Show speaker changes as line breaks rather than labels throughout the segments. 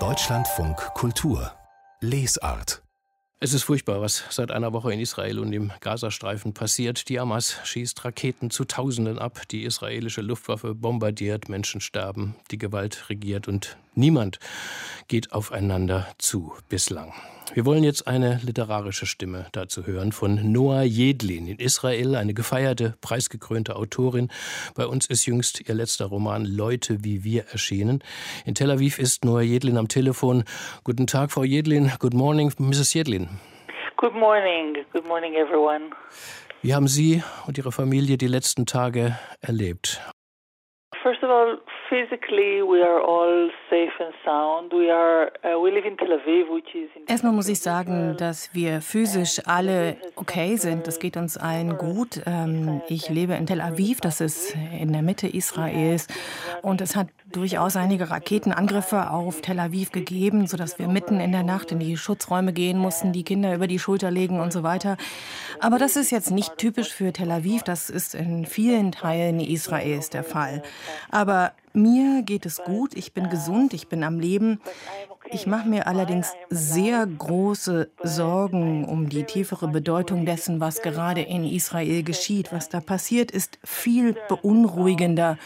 Deutschlandfunk Kultur. Lesart.
Es ist furchtbar, was seit einer Woche in Israel und im Gazastreifen passiert. Die Hamas schießt Raketen zu Tausenden ab, die israelische Luftwaffe bombardiert, Menschen sterben, die Gewalt regiert und niemand geht aufeinander zu bislang. Wir wollen jetzt eine literarische Stimme dazu hören von Noah Jedlin in Israel, eine gefeierte, preisgekrönte Autorin. Bei uns ist jüngst ihr letzter Roman Leute wie wir erschienen. In Tel Aviv ist Noah Jedlin am Telefon. Guten Tag, Frau Jedlin. Good morning, Mrs. Jedlin.
Good morning. Good morning, everyone.
Wie haben Sie und Ihre Familie die letzten Tage erlebt?
First of all, physically we are all safe and sound. We are uh, we live in Tel Aviv, which is
Erstmal muss ich sagen, dass wir physisch alle okay sind. Das geht uns allen gut. Ähm, ich lebe in Tel Aviv, das ist in der Mitte Israels und es hat durchaus einige Raketenangriffe auf Tel Aviv gegeben, sodass wir mitten in der Nacht in die Schutzräume gehen mussten, die Kinder über die Schulter legen und so weiter. Aber das ist jetzt nicht typisch für Tel Aviv, das ist in vielen Teilen Israels der Fall. Aber mir geht es gut, ich bin gesund, ich bin am Leben. Ich mache mir allerdings sehr große Sorgen um die tiefere Bedeutung dessen, was gerade in Israel geschieht. Was da passiert, ist viel beunruhigender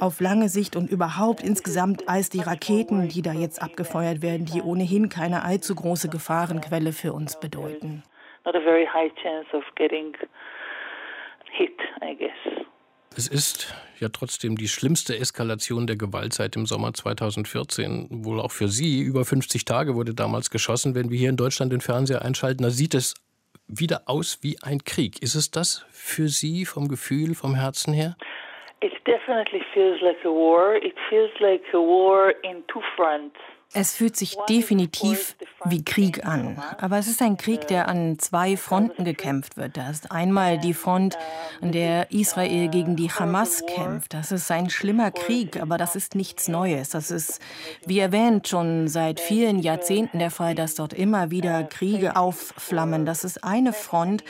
auf lange Sicht und überhaupt insgesamt als die Raketen, die da jetzt abgefeuert werden, die ohnehin keine allzu große Gefahrenquelle für uns bedeuten.
Es ist ja trotzdem die schlimmste Eskalation der Gewalt seit dem Sommer 2014. Wohl auch für Sie. Über 50 Tage wurde damals geschossen. Wenn wir hier in Deutschland den Fernseher einschalten, da sieht es wieder aus wie ein Krieg. Ist es das für Sie vom Gefühl, vom Herzen her?
It definitely feels like a war. It feels like a war in two fronts.
Es fühlt sich definitiv wie Krieg an. Aber es ist ein Krieg, der an zwei Fronten gekämpft wird. Da ist einmal die Front, an der Israel gegen die Hamas kämpft. Das ist ein schlimmer Krieg, aber das ist nichts Neues. Das ist, wie erwähnt, schon seit vielen Jahrzehnten der Fall, dass dort immer wieder Kriege aufflammen. Das ist eine Front,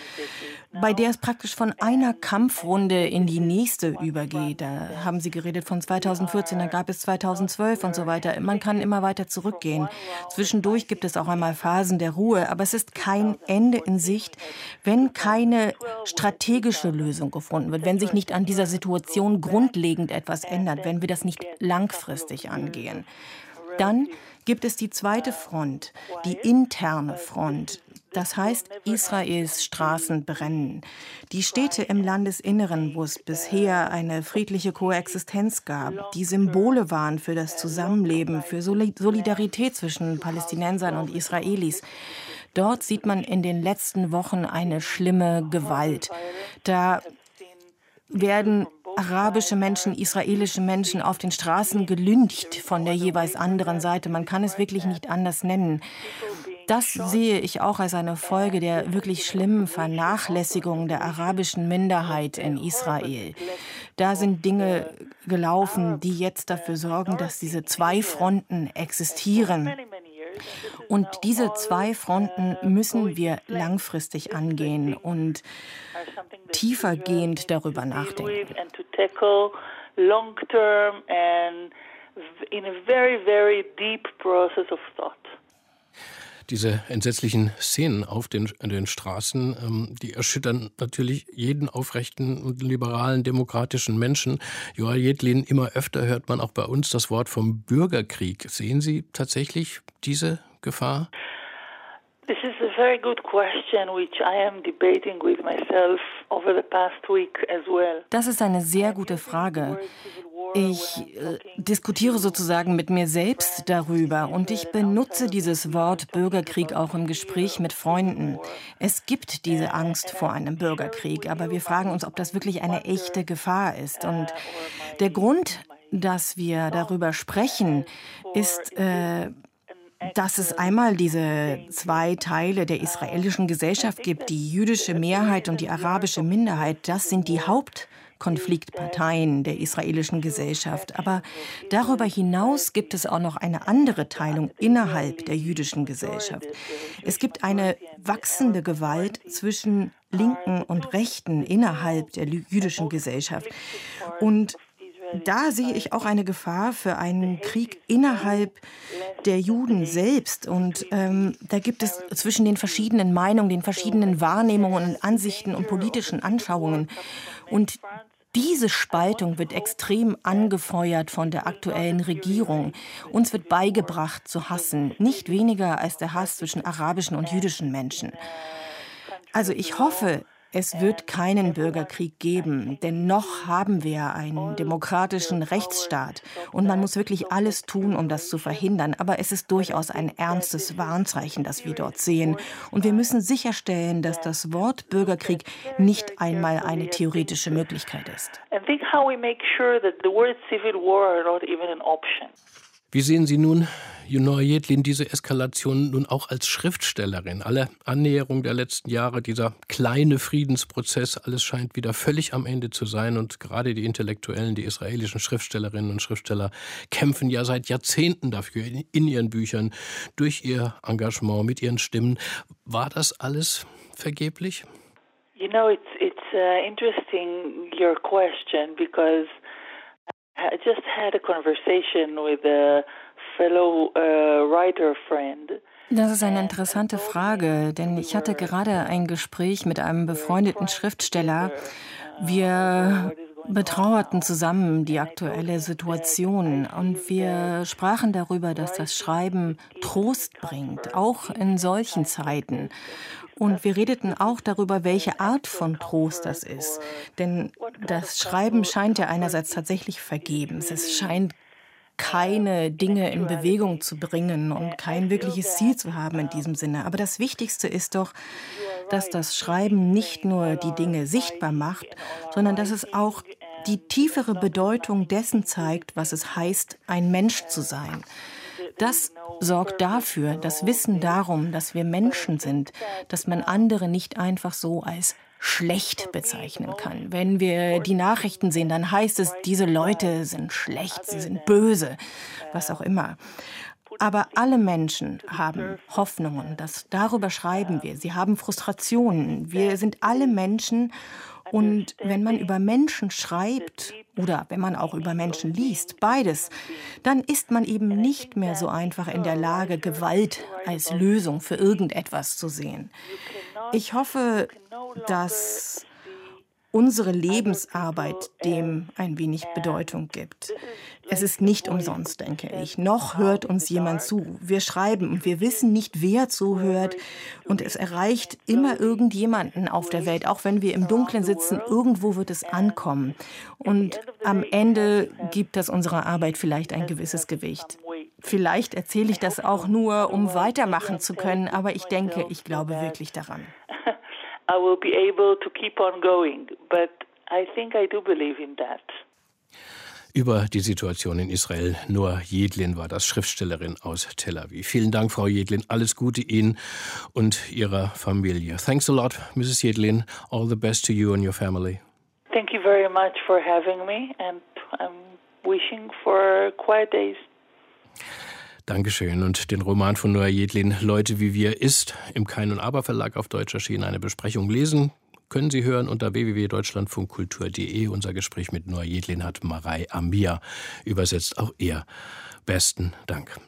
bei der es praktisch von einer Kampfrunde in die nächste übergeht. Da haben Sie geredet von 2014, dann gab es 2012 und so weiter. Man kann immer weiter zurückgehen. Zwischendurch gibt es auch einmal Phasen der Ruhe, aber es ist kein Ende in Sicht, wenn keine strategische Lösung gefunden wird, wenn sich nicht an dieser Situation grundlegend etwas ändert, wenn wir das nicht langfristig angehen. Dann gibt es die zweite Front, die interne Front. Das heißt, Israels Straßen brennen. Die Städte im Landesinneren, wo es bisher eine friedliche Koexistenz gab, die Symbole waren für das Zusammenleben, für Solidarität zwischen Palästinensern und Israelis. Dort sieht man in den letzten Wochen eine schlimme Gewalt. Da werden arabische Menschen, israelische Menschen auf den Straßen gelüncht von der jeweils anderen Seite. Man kann es wirklich nicht anders nennen. Das sehe ich auch als eine Folge der wirklich schlimmen Vernachlässigung der arabischen Minderheit in Israel. Da sind Dinge gelaufen, die jetzt dafür sorgen, dass diese zwei Fronten existieren. Und diese zwei Fronten müssen wir langfristig angehen und tiefergehend darüber nachdenken. In a very, very deep process of thought
diese entsetzlichen Szenen auf den, den Straßen, ähm, die erschüttern natürlich jeden aufrechten und liberalen demokratischen Menschen. Joel Jedlin, immer öfter hört man auch bei uns das Wort vom Bürgerkrieg. Sehen Sie tatsächlich diese Gefahr?
This is a very good question, which I am debating with myself over the past week as well.
Das ist eine sehr gute Frage. Ich äh, diskutiere sozusagen mit mir selbst darüber und ich benutze dieses Wort Bürgerkrieg auch im Gespräch mit Freunden. Es gibt diese Angst vor einem Bürgerkrieg, aber wir fragen uns, ob das wirklich eine echte Gefahr ist. Und der Grund, dass wir darüber sprechen, ist, äh, dass es einmal diese zwei Teile der israelischen Gesellschaft gibt, die jüdische Mehrheit und die arabische Minderheit. Das sind die Haupt Konfliktparteien der israelischen Gesellschaft. Aber darüber hinaus gibt es auch noch eine andere Teilung innerhalb der jüdischen Gesellschaft. Es gibt eine wachsende Gewalt zwischen Linken und Rechten innerhalb der jüdischen Gesellschaft. Und da sehe ich auch eine Gefahr für einen Krieg innerhalb der Juden selbst. Und ähm, da gibt es zwischen den verschiedenen Meinungen, den verschiedenen Wahrnehmungen und Ansichten und politischen Anschauungen. Und diese Spaltung wird extrem angefeuert von der aktuellen Regierung. Uns wird beigebracht zu hassen, nicht weniger als der Hass zwischen arabischen und jüdischen Menschen. Also ich hoffe, es wird keinen Bürgerkrieg geben, denn noch haben wir einen demokratischen Rechtsstaat und man muss wirklich alles tun, um das zu verhindern. Aber es ist durchaus ein ernstes Warnzeichen, das wir dort sehen. Und wir müssen sicherstellen, dass das Wort Bürgerkrieg nicht einmal eine theoretische Möglichkeit ist. And think how we make sure that the word civil war are not even.
Wie sehen Sie nun, Junor Jedlin, diese Eskalation nun auch als Schriftstellerin? Alle Annäherung der letzten Jahre, dieser kleine Friedensprozess, alles scheint wieder völlig am Ende zu sein. Und gerade die Intellektuellen, die israelischen Schriftstellerinnen und Schriftsteller kämpfen ja seit Jahrzehnten dafür in ihren Büchern, durch ihr Engagement, mit ihren Stimmen. War das alles vergeblich?
You know, it's, it's uh, interesting your question because I just had a conversation with a fellow uh, writer friend.
Das ist eine interessante Frage, denn ich hatte gerade ein Gespräch mit einem befreundeten Schriftsteller. Wir betrauerten zusammen die aktuelle Situation und wir sprachen darüber, dass das Schreiben Trost bringt, auch in solchen Zeiten. Und wir redeten auch darüber, welche Art von Trost das ist. Denn das Schreiben scheint ja einerseits tatsächlich vergebens. Es scheint keine Dinge in Bewegung zu bringen und kein wirkliches Ziel zu haben in diesem Sinne. Aber das Wichtigste ist doch, dass das Schreiben nicht nur die Dinge sichtbar macht, sondern dass es auch die tiefere Bedeutung dessen zeigt, was es heißt, ein Mensch zu sein. Das sorgt dafür, das Wissen darum, dass wir Menschen sind, dass man andere nicht einfach so als schlecht bezeichnen kann. Wenn wir die Nachrichten sehen, dann heißt es, diese Leute sind schlecht, sie sind böse, was auch immer. Aber alle Menschen haben Hoffnungen, das, darüber schreiben wir. Sie haben Frustrationen. Wir sind alle Menschen und wenn man über Menschen schreibt oder wenn man auch über Menschen liest, beides, dann ist man eben nicht mehr so einfach in der Lage, Gewalt als Lösung für irgendetwas zu sehen. Ich hoffe, dass unsere Lebensarbeit dem ein wenig Bedeutung gibt. Es ist nicht umsonst, denke ich. Noch hört uns jemand zu. Wir schreiben und wir wissen nicht, wer zuhört. Und es erreicht immer irgendjemanden auf der Welt. Auch wenn wir im Dunkeln sitzen, irgendwo wird es ankommen. Und am Ende gibt das unserer Arbeit vielleicht ein gewisses Gewicht. Vielleicht erzähle ich das auch nur, um weitermachen zu können, aber ich denke, ich glaube wirklich daran. I will be able to keep on going.
But I think I do believe in that. Über die Situation in Israel. Noah Jedlin war das, Schriftstellerin aus Tel Aviv. Vielen Dank, Frau Jedlin. Alles Gute Ihnen und Ihrer Familie. Thanks a lot, Mrs. Jedlin. All the best to you and your family.
Thank you very much for having me and I'm wishing for quiet days.
Dankeschön. Und den Roman von Noah Jedlin, Leute wie wir, ist im Kein und Aber Verlag auf Deutsch erschienen. Eine Besprechung lesen können Sie hören unter www.deutschlandfunkkultur.de. Unser Gespräch mit Noah Jedlin hat Marei Amir übersetzt. Auch ihr besten Dank.